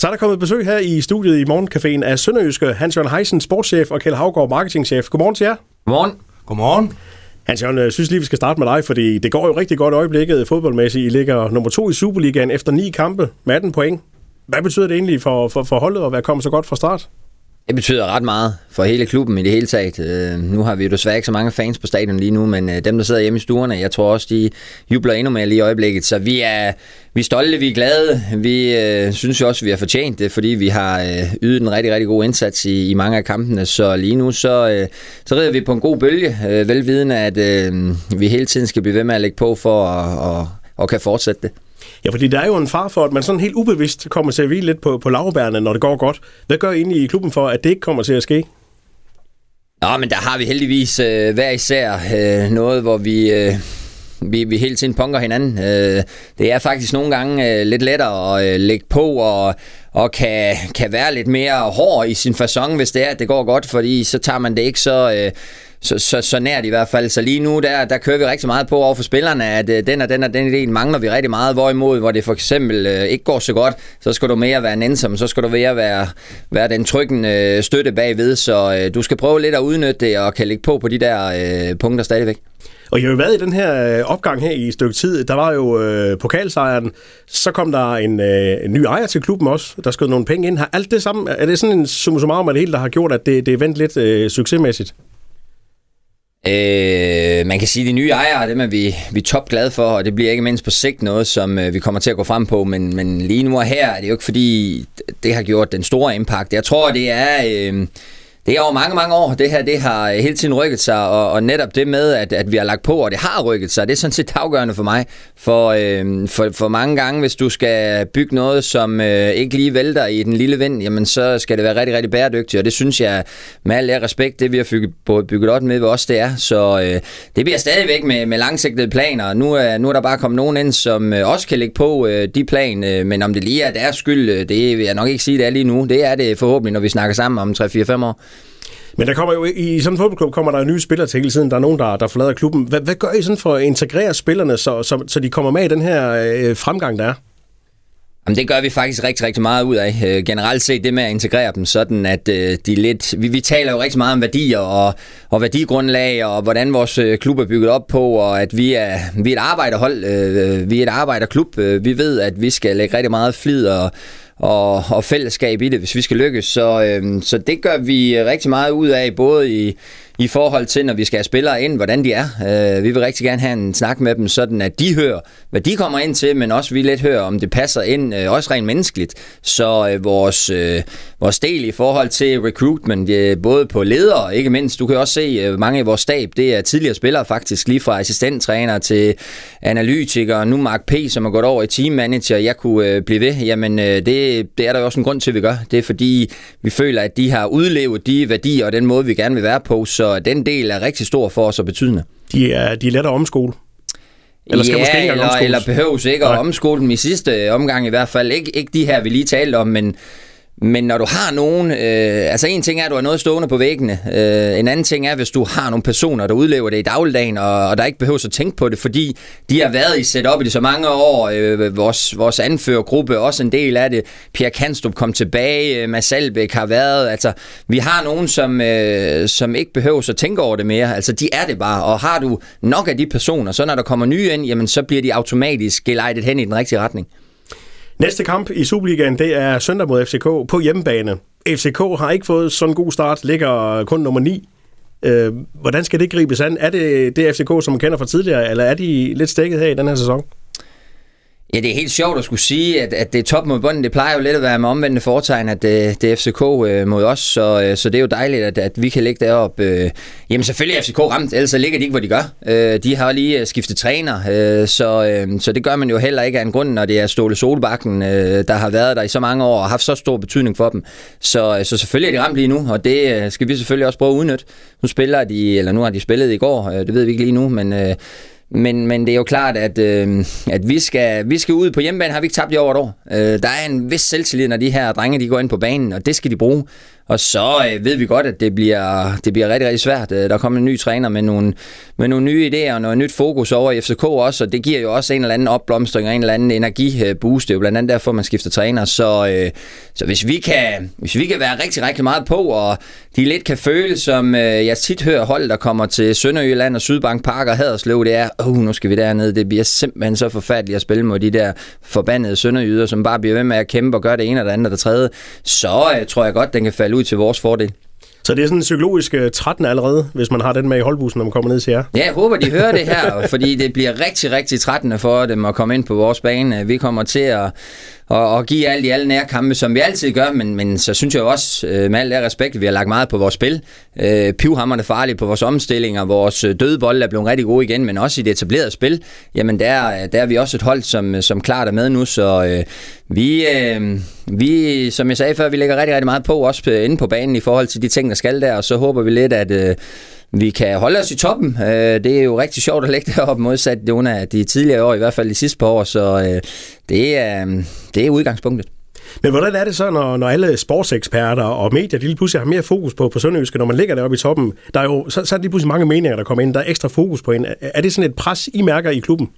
Så er der kommet besøg her i studiet i Morgencaféen af Sønderjyske Hans-Jørgen Heisen, sportschef, og Kjeld Havgaard, marketingchef. Godmorgen til jer. Godmorgen. Godmorgen. Hans-Jørgen, jeg synes lige, vi skal starte med dig, fordi det går jo rigtig godt øjeblikket fodboldmæssigt. I ligger nummer to i Superligaen efter ni kampe med 18 point. Hvad betyder det egentlig for, for, for holdet at være kommet så godt fra start? Det betyder ret meget for hele klubben i det hele taget. Øh, nu har vi jo desværre ikke så mange fans på stadion lige nu, men øh, dem, der sidder hjemme i stuerne, jeg tror også, de jubler endnu mere lige i øjeblikket. Så vi er, vi er stolte, vi er glade. Vi øh, synes jo også, vi har fortjent det, fordi vi har øh, ydet en rigtig, rigtig god indsats i, i mange af kampene. Så lige nu, så, øh, så rider vi på en god bølge, øh, velvidende, at øh, vi hele tiden skal blive ved med at lægge på for at og, og kan fortsætte det. Ja, fordi der er jo en far for, at man sådan helt ubevidst kommer til at hvile lidt på, på lavbærene, når det går godt. Hvad gør I egentlig i klubben for, at det ikke kommer til at ske? Nå, men der har vi heldigvis øh, hver især øh, noget, hvor vi... Øh, vi, vi hele tiden punker hinanden. Øh, det er faktisk nogle gange øh, lidt lettere at øh, lægge på og, og kan, kan være lidt mere hård i sin façon, hvis det er, at det går godt, fordi så tager man det ikke så... Øh, så, så, så nært i hvert fald. Så lige nu, der, der kører vi rigtig meget på over for spillerne, at øh, den og den og den idé mangler vi rigtig meget. Hvorimod, hvor det for eksempel øh, ikke går så godt, så skal du mere være nænsom, så skal du mere være, være den tryggende øh, støtte bagved. Så øh, du skal prøve lidt at udnytte det og kan lægge på på de der øh, punkter stadigvæk. Og I har jo været i den her øh, opgang her i et stykke tid. Der var jo øh, pokalsejren. Så kom der en, øh, en ny ejer til klubben også, der skød nogle penge ind. Har alt det sammen, er det sådan en summa summarum af det hele, der har gjort, at det, det er vendt lidt øh, succesmæssigt? Øh, man kan sige, at de nye ejere, dem er vi, vi er top glade for, og det bliver ikke mindst på sigt noget, som øh, vi kommer til at gå frem på, men, men lige nu og her er det jo ikke fordi, det har gjort den store impact. Jeg tror, det er... Øh, det er over mange, mange år. Det her det har øh, hele tiden rykket sig, og, og netop det med, at, at vi har lagt på, og det har rykket sig, det er sådan set afgørende for mig. For, øh, for, for mange gange, hvis du skal bygge noget, som øh, ikke lige vælter i den lille vind, jamen så skal det være rigtig, rigtig bæredygtigt, og det synes jeg med al respekt, det vi har bygget, bygget op med ved os, det er. Så øh, det bliver stadigvæk med, med langsigtede planer. Nu er, nu er der bare kommet nogen ind, som øh, også kan lægge på øh, de plan, øh, men om det lige er deres skyld, øh, det vil jeg nok ikke sige, det er lige nu. Det er det forhåbentlig, når vi snakker sammen om 3-4-5 år. Men der kommer jo i sådan en fodboldklub kommer der nye spillere til hele tiden. Der er nogen, der, der forlader klubben. Hvad, hvad gør I sådan for at integrere spillerne, så, så, så de kommer med i den her øh, fremgang, der er? Jamen, det gør vi faktisk rigtig, rigtig meget ud af. Øh, generelt set det med at integrere dem, sådan at øh, de lidt... Vi, vi taler jo rigtig meget om værdier og, og værdigrundlag, og hvordan vores øh, klub er bygget op på, og at vi er, vi er et arbejderhold, øh, øh vi er et arbejderklub. Øh, vi ved, at vi skal lægge rigtig meget flid og, og, og fællesskab i det, hvis vi skal lykkes. Så, øh, så det gør vi rigtig meget ud af, både i, i forhold til, når vi skal have spillere ind, hvordan de er. Øh, vi vil rigtig gerne have en snak med dem, sådan at de hører, hvad de kommer ind til, men også vi lidt hører, om det passer ind, øh, også rent menneskeligt. Så øh, vores, øh, vores del i forhold til recruitment, øh, både på ledere, ikke mindst, du kan også se, øh, mange af vores stab, det er tidligere spillere faktisk, lige fra assistenttræner til analytikere, nu Mark P., som er gået over i teammanager, jeg kunne øh, blive ved, jamen øh, det, det er der jo også en grund til, at vi gør. Det er fordi, vi føler, at de har udlevet de værdier og den måde, vi gerne vil være på, så den del er rigtig stor for os og betydende. De er, de er let at omskole. Eller skal ja, måske ikke eller, eller behøves ikke at omskole dem i sidste omgang i hvert fald. Ikke, ikke de her, vi lige talte om, men, men når du har nogen, øh, altså en ting er, at du har noget stående på væggene. Øh, en anden ting er, hvis du har nogle personer, der udlever det i dagligdagen, og, og der ikke behøver at tænke på det, fordi de har været i setup i så mange år. Øh, vores, vores anførergruppe også en del af det. Pierre Kanstrup kom tilbage, øh, Mads Albeck har været. Altså, vi har nogen, som, øh, som ikke behøver at tænke over det mere. Altså, de er det bare. Og har du nok af de personer, så når der kommer nye ind, jamen, så bliver de automatisk gelejtet hen i den rigtige retning. Næste kamp i Superligaen, det er søndag mod FCK på hjemmebane. FCK har ikke fået sådan en god start, ligger kun nummer 9. Øh, hvordan skal det gribes an? Er det det FCK, som man kender fra tidligere, eller er de lidt stikket her i den her sæson? Ja, det er helt sjovt at skulle sige, at, at det er top mod bunden. Det plejer jo lidt at være med omvendte foretegn, at det, det er FCK øh, mod os, så, øh, så det er jo dejligt, at, at vi kan ligge deroppe. Øh. Jamen selvfølgelig er FCK ramt, ellers så ligger de ikke, hvor de gør. Øh, de har lige øh, skiftet træner, øh, så, øh, så det gør man jo heller ikke af en grund, når det er Ståle Solbakken, øh, der har været der i så mange år og haft så stor betydning for dem. Så, øh, så selvfølgelig er de ramt lige nu, og det øh, skal vi selvfølgelig også prøve at udnytte. Nu spiller de, eller nu har de spillet i går, øh, det ved vi ikke lige nu, men... Øh, men, men det er jo klart, at, øh, at vi, skal, vi skal ud på hjemmebane, har vi ikke tabt i over et år. Øh, der er en vis selvtillid, når de her drenge de går ind på banen, og det skal de bruge. Og så øh, ved vi godt, at det bliver, det bliver rigtig, rigtig svært. Øh, der kommer en ny træner med nogle, med nogle nye idéer og noget nyt fokus over i FCK også, og det giver jo også en eller anden opblomstring og en eller anden energiboost. Øh, det er jo blandt andet derfor, man skifter træner. Så, øh, så hvis, vi kan, hvis vi kan være rigtig, rigtig meget på, og de lidt kan føle, som øh, jeg tit hører hold, der kommer til Sønderjylland og Sydbank Park og Haderslev, det er, oh, nu skal vi derned. Det bliver simpelthen så forfærdeligt at spille mod de der forbandede sønderjyder, som bare bliver ved med at kæmpe og gøre det ene og det andet og det tredje. Så øh, tror jeg godt, den kan falde ud til vores fordel. Så det er sådan en psykologisk 13 øh, allerede, hvis man har den med i holdbussen, når man kommer ned til jer? Ja, jeg håber, de hører det her, fordi det bliver rigtig, rigtig trættende for dem at komme ind på vores bane. Vi kommer til at og, og give alt i alle nærkampe, som vi altid gør, men, men så synes jeg også, øh, med al det respekt, at vi har lagt meget på vores spil. Øh, pivhammerne farlige på vores omstillinger, vores øh, døde bold er blevet rigtig gode igen, men også i det etablerede spil, jamen der, der er vi også et hold, som, som klart er med nu, så øh, vi, øh, vi, som jeg sagde før, vi lægger rigtig, rigtig meget på, også øh, inde på banen i forhold til de ting, der skal der, og så håber vi lidt, at øh, vi kan holde os i toppen. Øh, det er jo rigtig sjovt at lægge deroppe, modsat nogle af de tidligere år, i hvert fald de sidste par år, så øh, det, er, øh, det er udgangspunktet. Men hvordan er det så, når, når alle sportseksperter og medier, de lige pludselig har mere fokus på, på Sønderjyske, når man ligger deroppe i toppen? Der er jo, så, så er lige pludselig mange meninger, der kommer ind. Der er ekstra fokus på en. Er det sådan et pres, I mærker i klubben?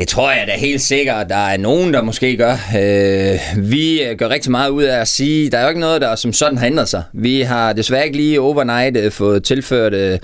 Det tror jeg da helt sikkert, der er nogen, der måske gør. Øh, vi øh, gør rigtig meget ud af at sige, der er jo ikke noget, der som sådan har ændret sig. Vi har desværre ikke lige overnight øh, fået tilført øh,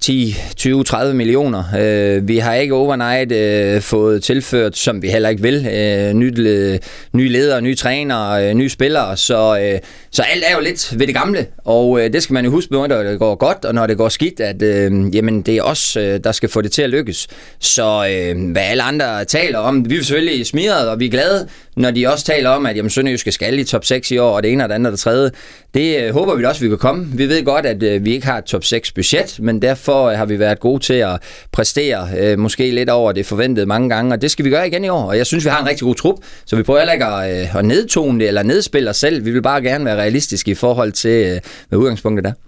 10, 20, 30 millioner. Øh, vi har ikke overnight øh, fået tilført, som vi heller ikke vil, øh, nyt, øh, nye ledere, nye trænere, øh, nye spillere, så, øh, så alt er jo lidt ved det gamle, og øh, det skal man jo huske, når det går godt, og når det går skidt, at øh, jamen, det er os, øh, der skal få det til at lykkes. Så øh, hvad alle andre taler om, vi er selvfølgelig smiret, og vi er glade, når de også taler om, at jamen, Sønderjyske skal i top 6 i år, og det ene og det andet og det tredje. Det øh, håber vi også, vi kan komme. Vi ved godt, at øh, vi ikke har et top 6 budget, men derfor øh, har vi været gode til at præstere øh, måske lidt over det forventede mange gange, og det skal vi gøre igen i år. Og jeg synes, vi har en rigtig god trup, så vi prøver heller ikke at, øh, at nedtone det eller nedspille os selv. Vi vil bare gerne være realistiske i forhold til, øh, hvad udgangspunktet er.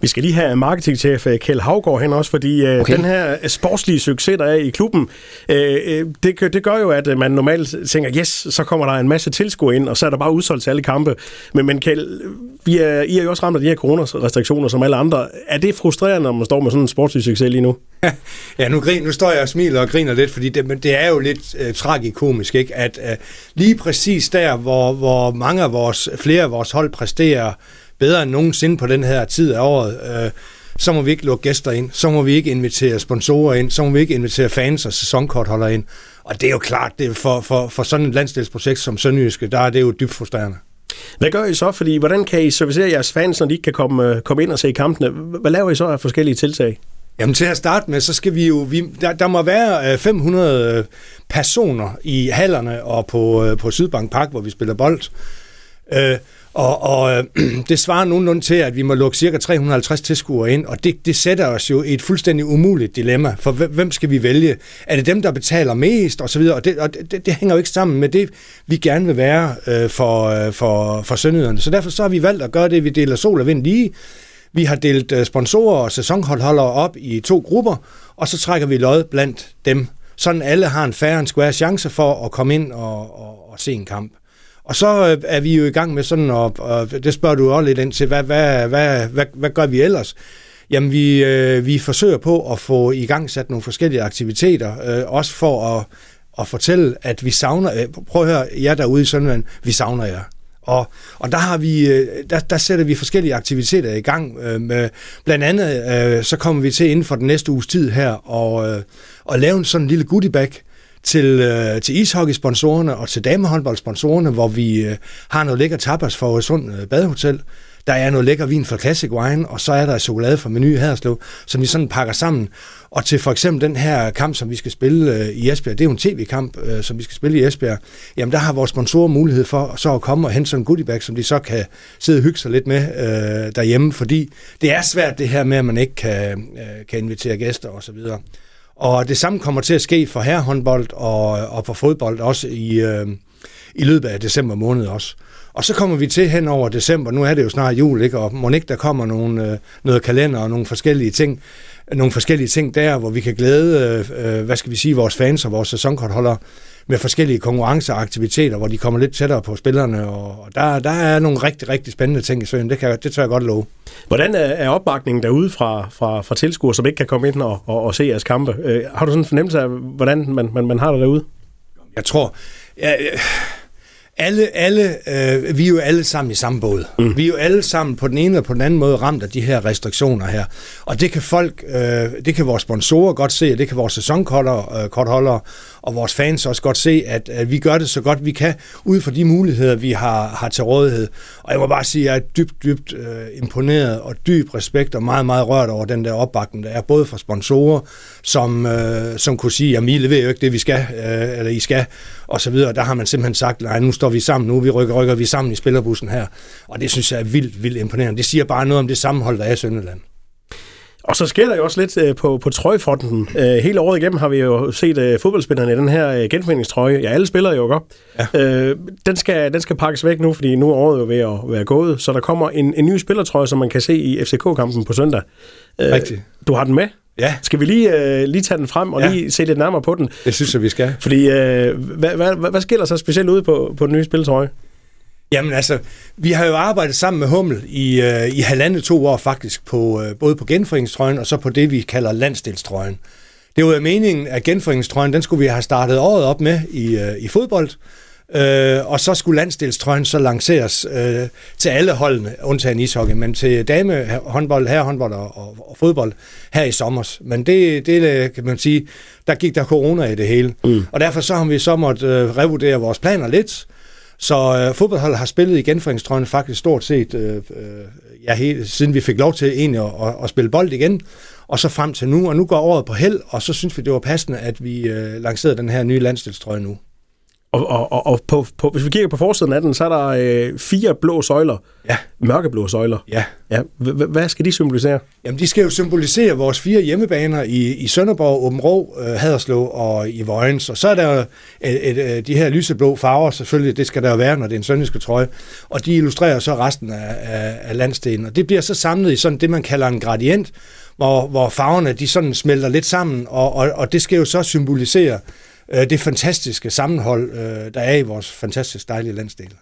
Vi skal lige have marketingchef øh, Kjeld Havgård hen også, fordi øh, okay. den her sportslige succes, der er i klubben, øh, det, det gør jo, at man normalt tænker, yes, så kommer der en masse tilskuere ind, og så er der bare udsolgt til alle kampe. Men, men Kjeld, vi er, I er jo også ramt af de her coronarestriktioner som alle andre. Er det frustrerende, når man står med sådan en sportslig succes lige nu? Ja, nu, grin, nu står jeg og smiler og griner lidt, fordi det, det er jo lidt uh, tragikomisk, ikke? at uh, lige præcis der, hvor, hvor mange af vores, flere af vores hold præsterer bedre end nogensinde på den her tid af året, øh, så må vi ikke lukke gæster ind, så må vi ikke invitere sponsorer ind, så må vi ikke invitere fans og sæsonkortholder ind. Og det er jo klart, det er for, for, for sådan et landsdelsprojekt som Sønderjyske, der er det jo dybt frustrerende. Hvad gør I så? Fordi hvordan kan I servicere jeres fans, når de ikke kan komme, øh, komme ind og se kampene? Hvad laver I så af forskellige tiltag? Jamen til at starte med, så skal vi jo, vi, der, der må være 500 øh, personer i hallerne og på, øh, på Sydbank Park, hvor vi spiller bold. Øh, og, og øh, det svarer nogenlunde til, at vi må lukke cirka 350 tilskuere ind, og det, det sætter os jo i et fuldstændig umuligt dilemma, for hvem skal vi vælge? Er det dem, der betaler mest, og så videre? Og det, og det, det hænger jo ikke sammen med det, vi gerne vil være øh, for, øh, for, for sønderyderne. Så derfor så har vi valgt at gøre det, vi deler sol og vind lige. Vi har delt øh, sponsorer og sæsonholdholdere op i to grupper, og så trækker vi lod blandt dem, sådan alle har en færre en square chance for at komme ind og, og, og se en kamp. Og så øh, er vi jo i gang med sådan, og, og det spørger du også lidt ind til, hvad, hvad, hvad, hvad, hvad gør vi ellers? Jamen, vi, øh, vi forsøger på at få i gang sat nogle forskellige aktiviteter, øh, også for at, at fortælle, at vi savner, øh, prøv at høre, jer derude i Sønderland, vi savner jer. Og, og der, har vi, øh, der, der sætter vi forskellige aktiviteter i gang. Øh, med, blandt andet øh, så kommer vi til inden for den næste uges tid her og, øh, og lave en sådan en lille goodie bag, til, øh, til ishockeysponsorerne og til damehåndboldsponsorerne, hvor vi øh, har noget lækker tapas fra Sund øh, Badehotel. Der er noget lækker vin fra Classic Wine, og så er der chokolade fra Menu i Haderslev, som vi sådan pakker sammen. Og til for eksempel den her kamp, som vi skal spille øh, i Esbjerg, det er jo en tv-kamp, øh, som vi skal spille i Esbjerg, jamen der har vores sponsorer mulighed for så at komme og hente sådan en goodiebag, som de så kan sidde og hygge sig lidt med øh, derhjemme, fordi det er svært det her med, at man ikke kan, øh, kan invitere gæster osv. Og det samme kommer til at ske for herrehåndbold og, og for fodbold også i, øh, i løbet af december måned også. Og så kommer vi til hen over december, nu er det jo snart jul, ikke? og må ikke der kommer nogle, øh, noget kalender og nogle forskellige ting. nogle forskellige ting der, hvor vi kan glæde, øh, øh hvad skal vi sige, vores fans og vores sæsonkortholdere med forskellige konkurrenceaktiviteter, hvor de kommer lidt tættere på spillerne, og der, der er nogle rigtig, rigtig spændende ting i Søen. Det, kan, det tør jeg godt love. Hvordan er opbakningen derude fra, fra, fra tilskuere, som ikke kan komme ind og, og, og se jeres kampe? Øh, har du sådan en fornemmelse af, hvordan man, man, man har det derude? Jeg tror... Ja, alle, alle øh, vi er jo alle sammen i samme båd. Mm. Vi er jo alle sammen på den ene eller på den anden måde ramt af de her restriktioner her. Og det kan folk, øh, det kan vores sponsorer godt se, og det kan vores sæsonkortholdere øh, og vores fans også godt se, at, at vi gør det så godt vi kan, ud fra de muligheder, vi har, har til rådighed. Og jeg må bare sige, at jeg er dybt, dybt øh, imponeret og dyb respekt og meget, meget rørt over den der opbakning, der er både fra sponsorer, som, øh, som kunne sige, at I leverer jo ikke det, vi skal, øh, eller I skal, og så videre. Der har man simpelthen sagt, nej, nu står vi sammen, nu vi rykker, rykker vi sammen i spillerbussen her. Og det synes jeg er vildt, vildt imponerende. Det siger bare noget om det sammenhold, der er i Sønderland. Og så sker der jo også lidt øh, på, på trøjefronten. Øh, hele året igennem har vi jo set øh, fodboldspillerne i den her øh, genforeningstrøje. Ja, alle spiller jo godt. Ja. Øh, den, skal, den skal pakkes væk nu, fordi nu er året jo ved at være gået. Så der kommer en, en ny spillertrøje, som man kan se i FCK-kampen på søndag. Øh, Rigtigt. Du har den med? Ja. Skal vi lige, øh, lige tage den frem og ja. lige se lidt nærmere på den? Det synes jeg, vi skal. Fordi, øh, hvad, hvad, hvad, der så specielt ude på, på den nye spillertrøje? Jamen altså, vi har jo arbejdet sammen med Hummel i, øh, i halvandet to år faktisk, på, øh, både på genforeningstrøjen og så på det, vi kalder landsdelstrøjen. Det var jo meningen, at genforeningstrøjen, den skulle vi have startet året op med i, øh, i fodbold, øh, og så skulle landsdelstrøjen så lanceres øh, til alle holdene, undtagen ishockey, men til dame håndbold, herrehåndbold og, og, og fodbold her i sommer. Men det, det kan man sige, der gik der corona i det hele. Mm. Og derfor så har vi så måttet øh, revurdere vores planer lidt, så øh, fodboldholdet har spillet i genforeningstrøjen faktisk stort set, øh, øh, ja, helt, siden vi fik lov til egentlig at, at, at spille bold igen, og så frem til nu. Og nu går året på held, og så synes vi, det var passende, at vi øh, lancerede den her nye landsdelstrøje nu. Og, og, og, og på, på, hvis vi kigger på forsiden af den, så er der øh, fire blå søjler. Ja. Mørkeblå søjler. Ja. ja. Hvad skal de symbolisere? Jamen, de skal jo symbolisere vores fire hjemmebaner i, i Sønderborg, Åben Rå, øh, Haderslev og i Vojens. Og så er der et, et, et, de her lyseblå farver, selvfølgelig, det skal der jo være, når det er en sønderjyske trøje. Og de illustrerer så resten af, af, af landsdelen. Og det bliver så samlet i sådan det, man kalder en gradient, hvor, hvor farverne de sådan smelter lidt sammen, og, og, og det skal jo så symbolisere øh, det fantastiske sammenhold, øh, der er i vores fantastisk dejlige landsdel.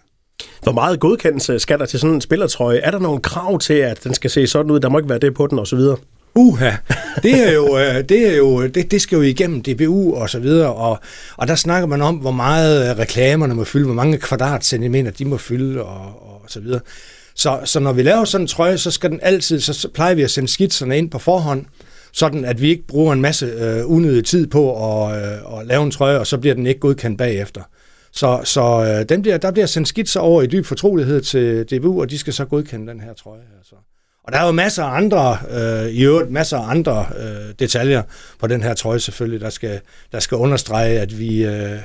Hvor meget godkendelse skal der til sådan en spillertrøje? Er der nogle krav til, at den skal se sådan ud? Der må ikke være det på den, og så videre. Uha, det er jo, øh, det, er jo det, det skal jo igennem DBU og så videre, og, og der snakker man om, hvor meget øh, reklamerne må fylde, hvor mange kvadratcentimeter de må fylde og, og så videre. Så, så når vi laver sådan en trøje, så skal den altid, så plejer vi at sende skitserne ind på forhånd, sådan at vi ikke bruger en masse øh, unødig tid på at, øh, at lave en trøje, og så bliver den ikke godkendt bagefter. Så, så øh, den bliver, der bliver sendt skitser over i dyb fortrolighed til DBU, og de skal så godkende den her trøje. Altså. Og der er jo masser af andre, øh, i øvrigt masser af andre øh, detaljer på den her trøje selvfølgelig, der skal, der skal understrege, at vi, øh,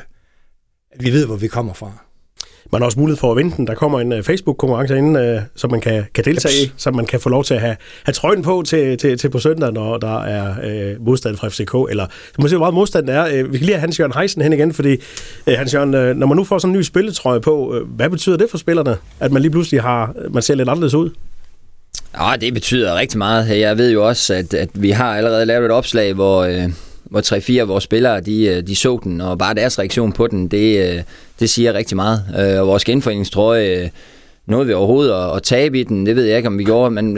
at vi ved, hvor vi kommer fra. Man har også mulighed for at vinde den. Der kommer en uh, Facebook-konkurrence ind, uh, som man kan, kan deltage i, så man kan få lov til at have, have trøjen på til, til, til på søndag, når der er uh, modstand fra FCK. Eller man må se, hvor meget modstand der er. Uh, vi kan lige have Hans-Jørgen Heisen hen igen, fordi uh, Hans-Jørgen, uh, når man nu får sådan en ny spilletrøje på, uh, hvad betyder det for spillerne, at man lige pludselig har, man ser lidt anderledes ud? Ja, det betyder rigtig meget. Jeg ved jo også, at, at vi har allerede lavet et opslag, hvor, øh, hvor 3-4 af vores spillere, de, øh, de så den, og bare deres reaktion på den, det, øh, det siger rigtig meget. Øh, og vores genforeningstrøje, nåede vi overhovedet at, at tabe i den, det ved jeg ikke, om vi gjorde, men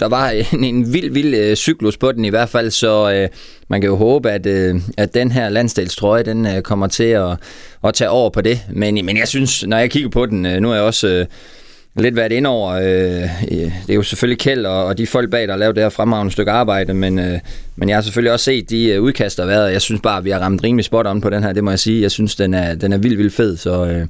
der var en, en vild, vild cyklus på den i hvert fald, så øh, man kan jo håbe, at, øh, at den her landsdelstrøje, den øh, kommer til at, at tage over på det. Men, men jeg synes, når jeg kigger på den, øh, nu er jeg også... Øh, lidt været ind over. Øh, det er jo selvfølgelig Kjeld og, og de folk bag, der har lavet det her fremragende stykke arbejde, men, øh, men jeg har selvfølgelig også set de øh, udkast, der har været, jeg synes bare, at vi har ramt rimelig spot on på den her, det må jeg sige. Jeg synes, den er, den er vildt, vildt fed, så... Øh,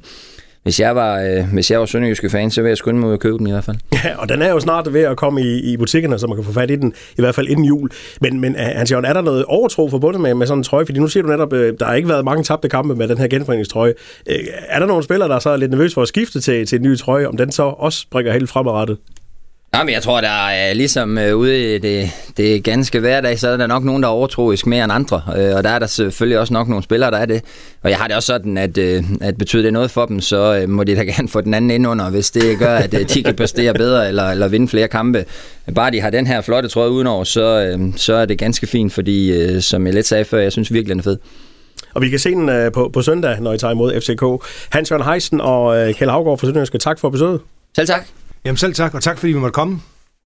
hvis jeg var, øh, hvis jeg var sønderjyske fan, så ville jeg skynde mig ud og købe den i hvert fald. Ja, og den er jo snart ved at komme i, i butikkerne, så man kan få fat i den, i hvert fald inden jul. Men, men øh, Hans Jørgen, er der noget overtro forbundet med, med sådan en trøje? Fordi nu siger du netop, øh, der har ikke været mange tabte kampe med den her genforeningstrøje. Øh, er der nogle spillere, der så er lidt nervøse for at skifte til, til en ny trøje, om den så også bringer helt fremadrettet? Jamen, jeg tror, der er ligesom øh, ude i det, det ganske hverdag, så er der nok nogen, der er overtroisk mere end andre. Øh, og der er der selvfølgelig også nok nogle spillere, der er det. Og jeg har det også sådan, at, øh, at betyder det noget for dem, så øh, må de da gerne få den anden ind under, hvis det gør, at øh, de kan præstere bedre eller, eller vinde flere kampe. Bare de har den her flotte trøje udenover, så, øh, så er det ganske fint, fordi øh, som jeg lidt sagde før, jeg synes virkelig, den er fed. Og vi kan se den øh, på, på søndag, når I tager imod FCK. Hans-Jørgen Heisen og øh, Kjell Havgaard fra Sønderjyske, tak for besøget. Selv tak. Jamen selv tak, og tak fordi vi måtte komme.